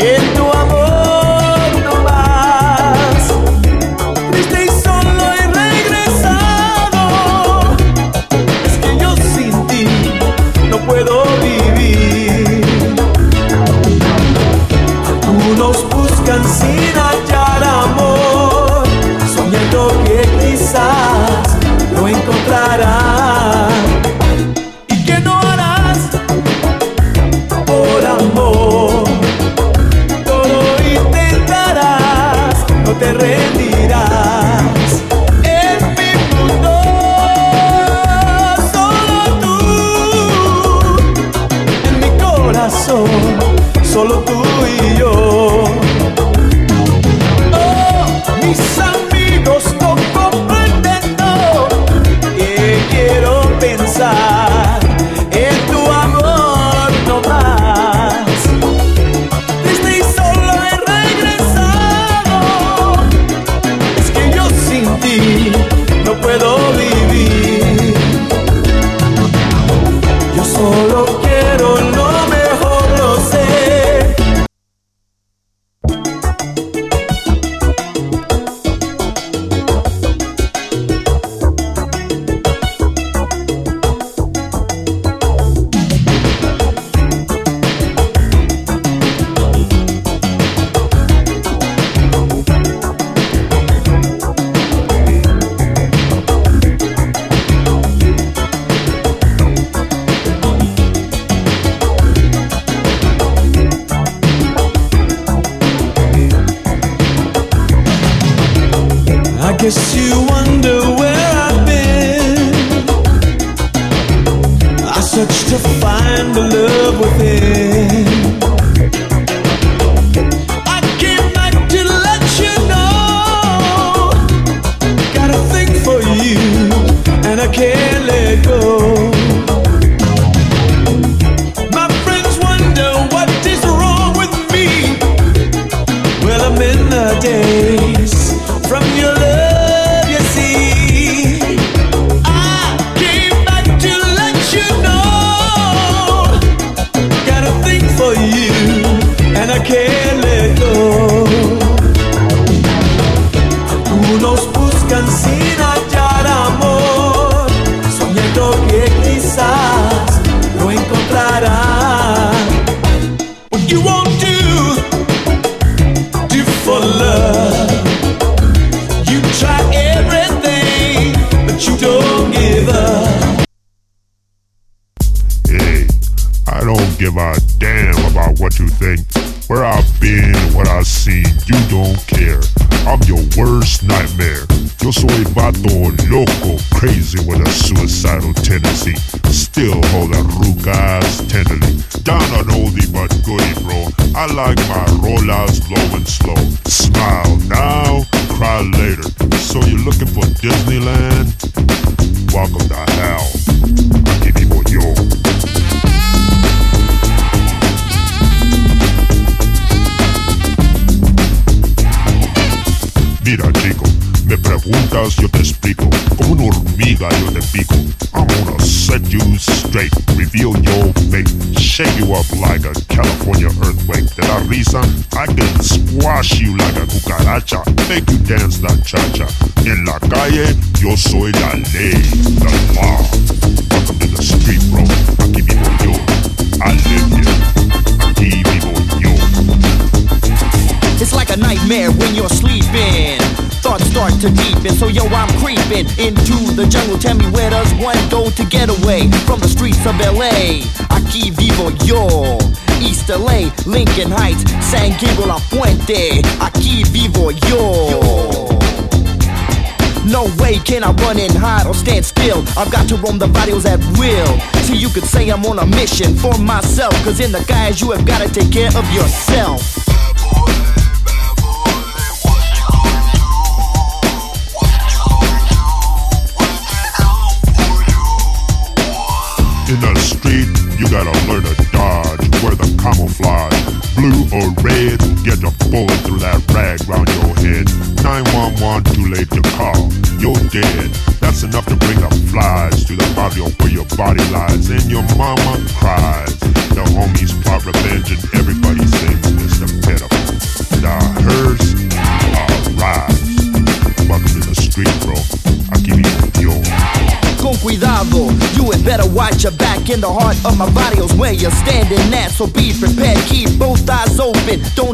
en solo tú y yo. Guess you wonder where I've been. I search to find the love within. Give a damn about what you think. Where I've been, what I've seen, you don't care. I'm your worst nightmare. Yo soy vato loco, crazy with a suicidal tendency. Still hold a rucas tenderly. Down an oldie but goodie, bro. I like my rollouts low and slow. Smile now, cry later. So you're looking for Disneyland? Welcome to hell. Preguntas, yo te explico. Como una hormiga yo te pico. I'm gonna set you straight, reveal your fate, shake you up like a California earthquake. Te da risa, I can squash you like a cucaracha, make you dance la cha-cha. En la calle, yo soy la ley, To deepen, so yo, I'm creeping into the jungle. Tell me where does one go to get away from the streets of LA? Aquí vivo yo. East LA, Lincoln Heights, San Gabriel La Puente. Aquí vivo yo. No way can I run and hide or stand still. I've got to roam the barrios at will. So you could say I'm on a mission for myself. Cause in the guys, you have gotta take care of yourself. Street, you gotta learn to dodge. Wear the camouflage. Blue or red, get a bullet through that rag round your head. 911, too late to call. You're dead. That's enough to bring the flies to the barrio where your body lies. And your mama cries. The homies plot revenge and everybody sings Mr. Pitiful. The hearse watch your back in the heart of my barrio's where you're standing at. So be prepared, keep both eyes open. Don't